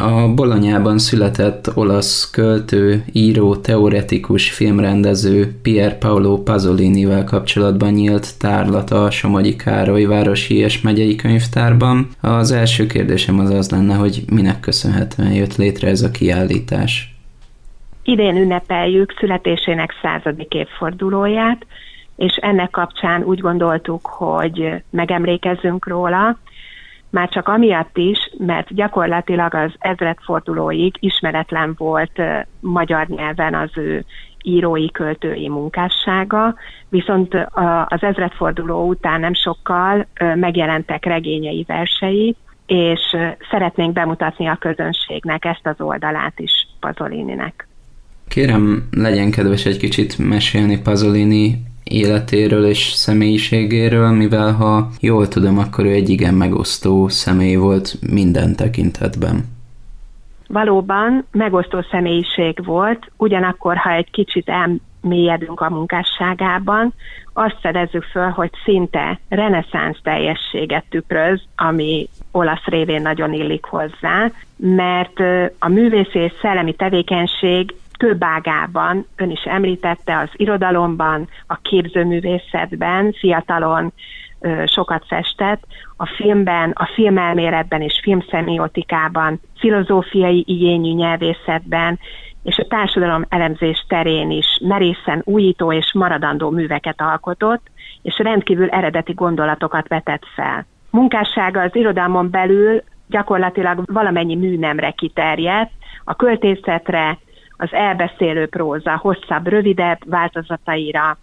A Bolonyában született olasz költő, író, teoretikus, filmrendező Pier Paolo Pasolinivel kapcsolatban nyílt tárlata a Somogyi Károly Városi és Megyei Könyvtárban. Az első kérdésem az az lenne, hogy minek köszönhetően jött létre ez a kiállítás. Idén ünnepeljük születésének századik évfordulóját, és ennek kapcsán úgy gondoltuk, hogy megemlékezzünk róla, már csak amiatt is, mert gyakorlatilag az ezredfordulóig ismeretlen volt magyar nyelven az ő írói, költői munkássága, viszont az ezredforduló után nem sokkal megjelentek regényei versei, és szeretnénk bemutatni a közönségnek ezt az oldalát is Pazolininek. Kérem, legyen kedves egy kicsit mesélni Pazolini életéről és személyiségéről, mivel ha jól tudom, akkor ő egy igen megosztó személy volt minden tekintetben. Valóban megosztó személyiség volt, ugyanakkor, ha egy kicsit elmélyedünk a munkásságában, azt fedezzük föl, hogy szinte reneszánsz teljességet tükröz, ami olasz révén nagyon illik hozzá, mert a művész és szellemi tevékenység több ágában, ön is említette, az irodalomban, a képzőművészetben, fiatalon sokat festett, a filmben, a filmelméletben és filmszemiotikában, filozófiai igényű nyelvészetben, és a társadalom elemzés terén is merészen újító és maradandó műveket alkotott, és rendkívül eredeti gondolatokat vetett fel. Munkássága az irodalmon belül gyakorlatilag valamennyi műnemre kiterjedt, a költészetre, az elbeszélő próza hosszabb, rövidebb változataira,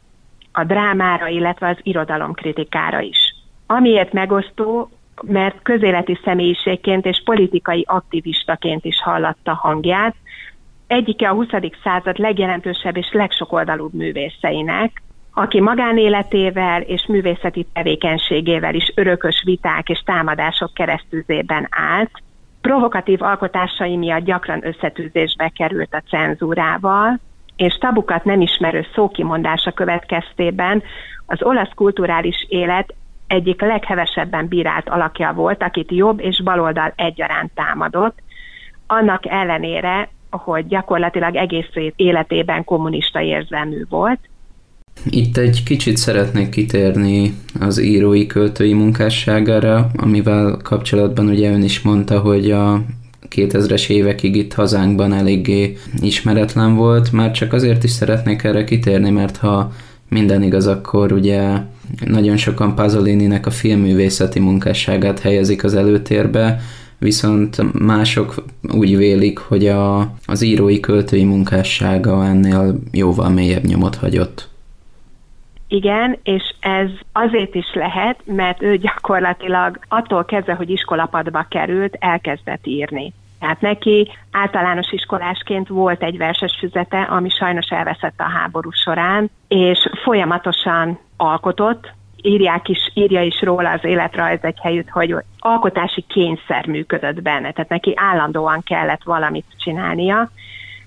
a drámára, illetve az irodalomkritikára is. Amiért megosztó, mert közéleti személyiségként és politikai aktivistaként is hallatta hangját, egyike a 20. század legjelentősebb és legsokoldalúbb művészeinek, aki magánéletével és művészeti tevékenységével is örökös viták és támadások keresztüzében állt, provokatív alkotásai miatt gyakran összetűzésbe került a cenzúrával, és tabukat nem ismerő szókimondása következtében az olasz kulturális élet egyik leghevesebben bírált alakja volt, akit jobb és baloldal egyaránt támadott, annak ellenére, hogy gyakorlatilag egész életében kommunista érzelmű volt, itt egy kicsit szeretnék kitérni az írói költői munkásságára, amivel kapcsolatban ugye ön is mondta, hogy a 2000-es évekig itt hazánkban eléggé ismeretlen volt, már csak azért is szeretnék erre kitérni, mert ha minden igaz, akkor ugye nagyon sokan Pasolininek a filmművészeti munkásságát helyezik az előtérbe, viszont mások úgy vélik, hogy a, az írói költői munkássága ennél jóval mélyebb nyomot hagyott. Igen, és ez azért is lehet, mert ő gyakorlatilag attól kezdve, hogy iskolapadba került, elkezdett írni. Tehát neki általános iskolásként volt egy verses füzete, ami sajnos elveszett a háború során, és folyamatosan alkotott, írják is, írja is róla az életrajz egy helyütt, hogy alkotási kényszer működött benne, tehát neki állandóan kellett valamit csinálnia.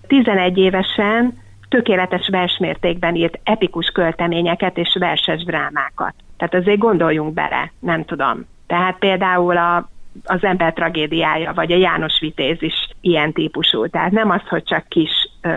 11 évesen tökéletes versmértékben írt epikus költeményeket és verses drámákat. Tehát azért gondoljunk bele, nem tudom. Tehát például a, az ember tragédiája, vagy a János Vitéz is ilyen típusú. Tehát nem az, hogy csak kis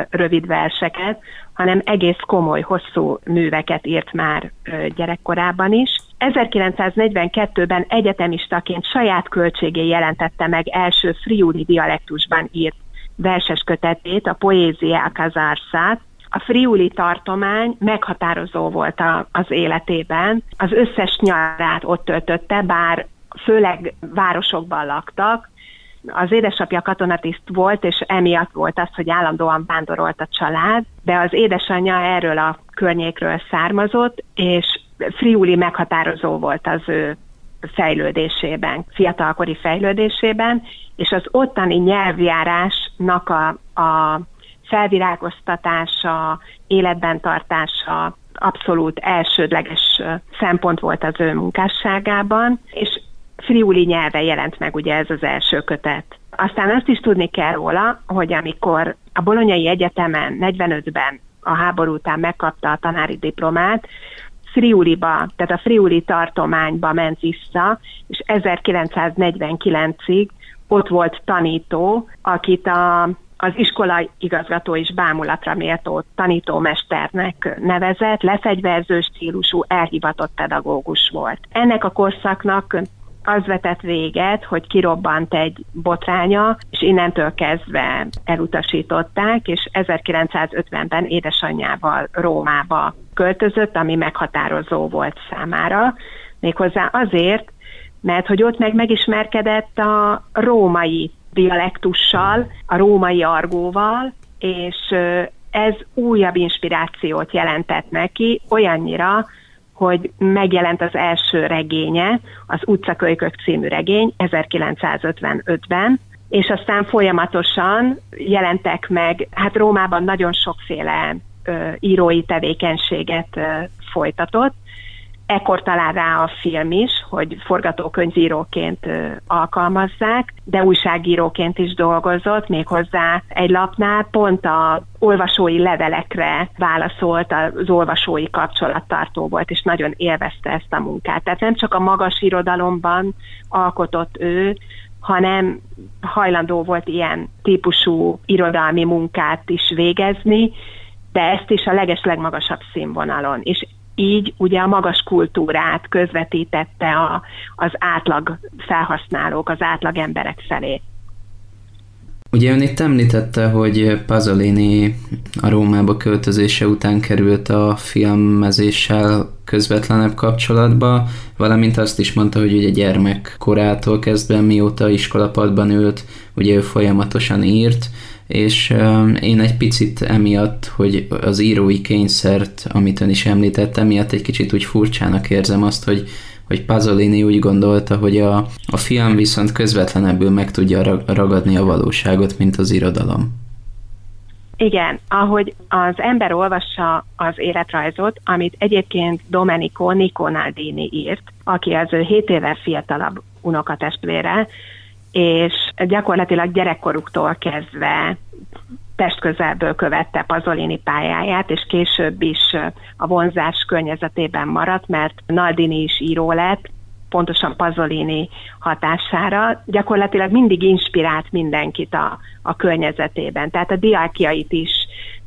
rövid verseket, hanem egész komoly, hosszú műveket írt már gyerekkorában is. 1942-ben egyetemistaként saját költségé jelentette meg első friuli dialektusban írt verses kötetét, a Poézia Kazárszát. A Friuli tartomány meghatározó volt a, az életében. Az összes nyarát ott töltötte, bár főleg városokban laktak, az édesapja katonatiszt volt, és emiatt volt az, hogy állandóan vándorolt a család, de az édesanyja erről a környékről származott, és Friuli meghatározó volt az ő fejlődésében, fiatalkori fejlődésében, és az ottani nyelvjárásnak a, a felvirágoztatása, életben tartása abszolút elsődleges szempont volt az ő munkásságában, és friuli nyelve jelent meg ugye ez az első kötet. Aztán azt is tudni kell róla, hogy amikor a Bolonyai Egyetemen 45-ben a háború után megkapta a tanári diplomát, Friuliba, tehát a Friuli tartományba ment vissza, és 1949-ig ott volt tanító, akit a az iskola igazgató is bámulatra méltó tanítómesternek nevezett, lefegyverző stílusú, elhivatott pedagógus volt. Ennek a korszaknak az vetett véget, hogy kirobbant egy botránya, és innentől kezdve elutasították, és 1950-ben édesanyjával Rómába költözött, ami meghatározó volt számára, méghozzá azért, mert hogy ott meg megismerkedett a római dialektussal, a római argóval, és ez újabb inspirációt jelentett neki, olyannyira, hogy megjelent az első regénye, az Utcakölykök című regény 1955-ben, és aztán folyamatosan jelentek meg, hát Rómában nagyon sokféle ö, írói tevékenységet ö, folytatott, Ekkor talál rá a film is, hogy forgatókönyvíróként alkalmazzák, de újságíróként is dolgozott, méghozzá egy lapnál pont a olvasói levelekre válaszolt, az olvasói kapcsolattartó volt, és nagyon élvezte ezt a munkát. Tehát nem csak a magas irodalomban alkotott ő, hanem hajlandó volt ilyen típusú irodalmi munkát is végezni, de ezt is a leges legmagasabb színvonalon. És így ugye a magas kultúrát közvetítette a, az átlag felhasználók, az átlag emberek felé. Ugye ön itt említette, hogy Pasolini a Rómába költözése után került a filmezéssel közvetlenebb kapcsolatba, valamint azt is mondta, hogy ugye gyermek korától kezdve, mióta iskolapadban ült, ugye ő folyamatosan írt, és én egy picit emiatt, hogy az írói kényszert, amit ön is említett, emiatt egy kicsit úgy furcsának érzem azt, hogy hogy Pasolini úgy gondolta, hogy a, a film viszont közvetlenebbül meg tudja ragadni a valóságot, mint az irodalom. Igen, ahogy az ember olvassa az életrajzot, amit egyébként Domenico Niconaldini írt, aki az ő 7 éve fiatalabb unokatestvére, és gyakorlatilag gyerekkoruktól kezdve testközelből követte Pazolini pályáját, és később is a vonzás környezetében maradt, mert Naldini is író lett, pontosan Pazolini hatására, gyakorlatilag mindig inspirált mindenkit a, a környezetében. Tehát a diákjait is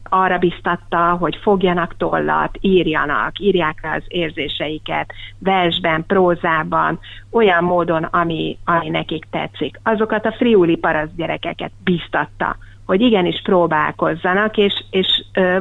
arra biztatta, hogy fogjanak tollat, írjanak, írják az érzéseiket versben, prózában, olyan módon, ami, ami nekik tetszik. Azokat a friuli parasz gyerekeket biztatta, hogy igenis próbálkozzanak, és, és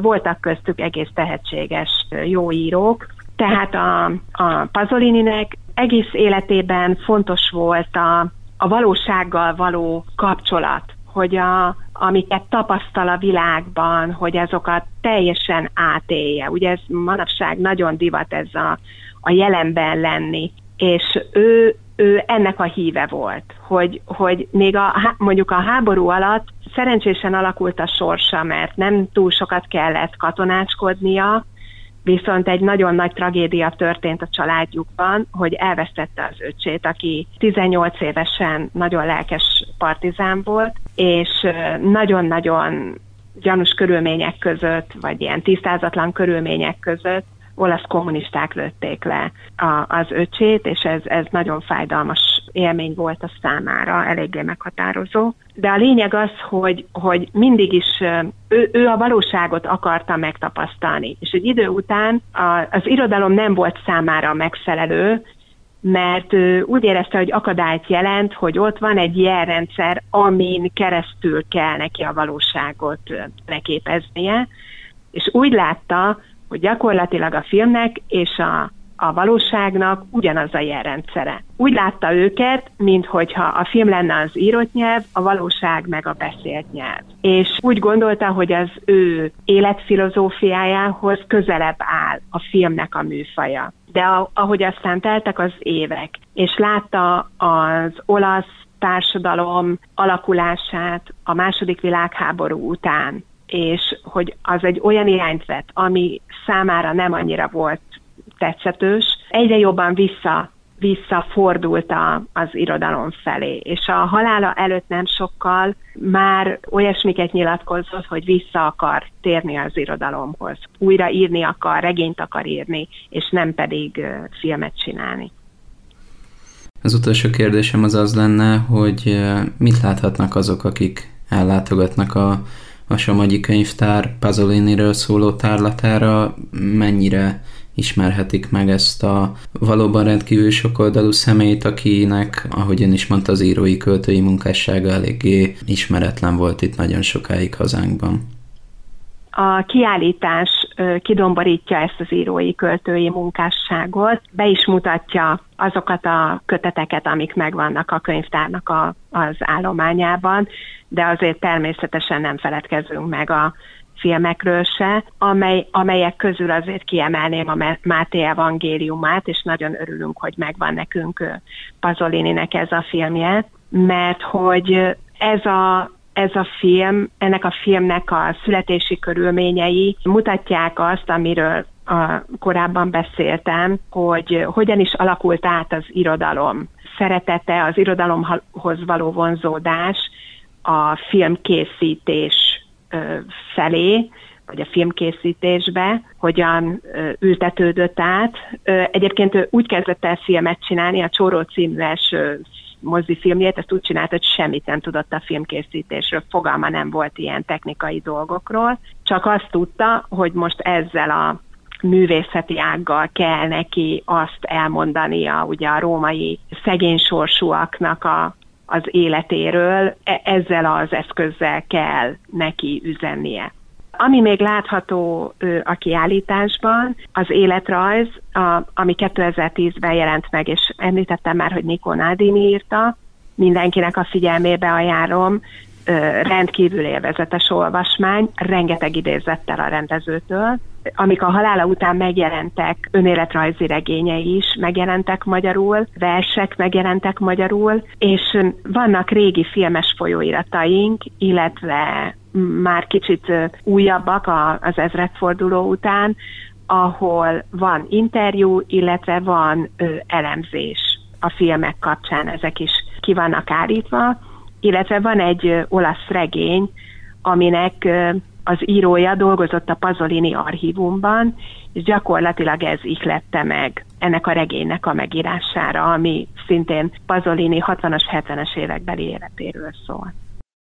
voltak köztük egész tehetséges jó írók. Tehát a, a Pazolininek egész életében fontos volt a, a valósággal való kapcsolat, hogy a, amiket tapasztal a világban, hogy azokat teljesen átélje. Ugye ez manapság nagyon divat ez a, a jelenben lenni, és ő, ő ennek a híve volt, hogy, hogy még a, mondjuk a háború alatt szerencsésen alakult a sorsa, mert nem túl sokat kellett katonácskodnia, viszont egy nagyon nagy tragédia történt a családjukban, hogy elvesztette az öcsét, aki 18 évesen nagyon lelkes partizán volt, és nagyon-nagyon gyanús körülmények között, vagy ilyen tisztázatlan körülmények között olasz kommunisták lőtték le a, az öcsét, és ez, ez nagyon fájdalmas élmény volt a számára, eléggé meghatározó. De a lényeg az, hogy, hogy mindig is ő, ő a valóságot akarta megtapasztalni, és egy idő után a, az irodalom nem volt számára megfelelő, mert ő úgy érezte, hogy akadályt jelent, hogy ott van egy jelrendszer, amin keresztül kell neki a valóságot leképeznie, és úgy látta, hogy gyakorlatilag a filmnek és a, a valóságnak ugyanaz a jelrendszere. Úgy látta őket, minthogyha a film lenne az írott nyelv, a valóság meg a beszélt nyelv. És úgy gondolta, hogy az ő életfilozófiájához közelebb áll a filmnek a műfaja. De ahogy aztán teltek az évek, és látta az olasz társadalom alakulását a második világháború után, és hogy az egy olyan irányt vett, ami számára nem annyira volt tetszetős, egyre jobban vissza visszafordult a, az irodalom felé. És a halála előtt nem sokkal már olyasmiket nyilatkozott, hogy vissza akar térni az irodalomhoz. Újra írni akar, regényt akar írni, és nem pedig filmet csinálni. Az utolsó kérdésem az az lenne, hogy mit láthatnak azok, akik ellátogatnak a, a Somogyi Könyvtár Pasoliniről szóló tárlatára, mennyire ismerhetik meg ezt a valóban rendkívül sokoldalú személyt, akinek, ahogy ön is mondta, az írói költői munkássága eléggé ismeretlen volt itt nagyon sokáig hazánkban. A kiállítás kidomborítja ezt az írói költői munkásságot, be is mutatja azokat a köteteket, amik megvannak a könyvtárnak a, az állományában, de azért természetesen nem feledkezünk meg a filmekről se, amely, amelyek közül azért kiemelném a Máté evangéliumát, és nagyon örülünk, hogy megvan nekünk Pazolininek ez a filmje, mert hogy ez a ez a film, ennek a filmnek a születési körülményei mutatják azt, amiről a, korábban beszéltem, hogy hogyan is alakult át az irodalom. Szeretete, az irodalomhoz való vonzódás a filmkészítés felé, vagy a filmkészítésbe, hogyan ültetődött át. Egyébként úgy kezdett el filmet csinálni, a Csóró című első mozifilmjét, ezt úgy csinált, hogy semmit nem tudott a filmkészítésről, fogalma nem volt ilyen technikai dolgokról, csak azt tudta, hogy most ezzel a művészeti ággal kell neki azt elmondania, ugye a római szegénysorsúaknak a, az életéről, e, ezzel az eszközzel kell neki üzennie. Ami még látható a kiállításban, az életrajz, a, ami 2010-ben jelent meg, és említettem már, hogy Nikó Nádini írta, mindenkinek a figyelmébe ajánlom, rendkívül élvezetes olvasmány, rengeteg idézettel a rendezőtől, amik a halála után megjelentek, önéletrajzi regényei is megjelentek magyarul, versek megjelentek magyarul, és vannak régi filmes folyóirataink, illetve már kicsit újabbak az ezredforduló után, ahol van interjú, illetve van elemzés a filmek kapcsán, ezek is ki vannak állítva, illetve van egy olasz regény, aminek az írója dolgozott a Pazolini archívumban, és gyakorlatilag ez ihlette meg ennek a regénynek a megírására, ami szintén Pazolini 60-as, 70-es évekbeli életéről szól.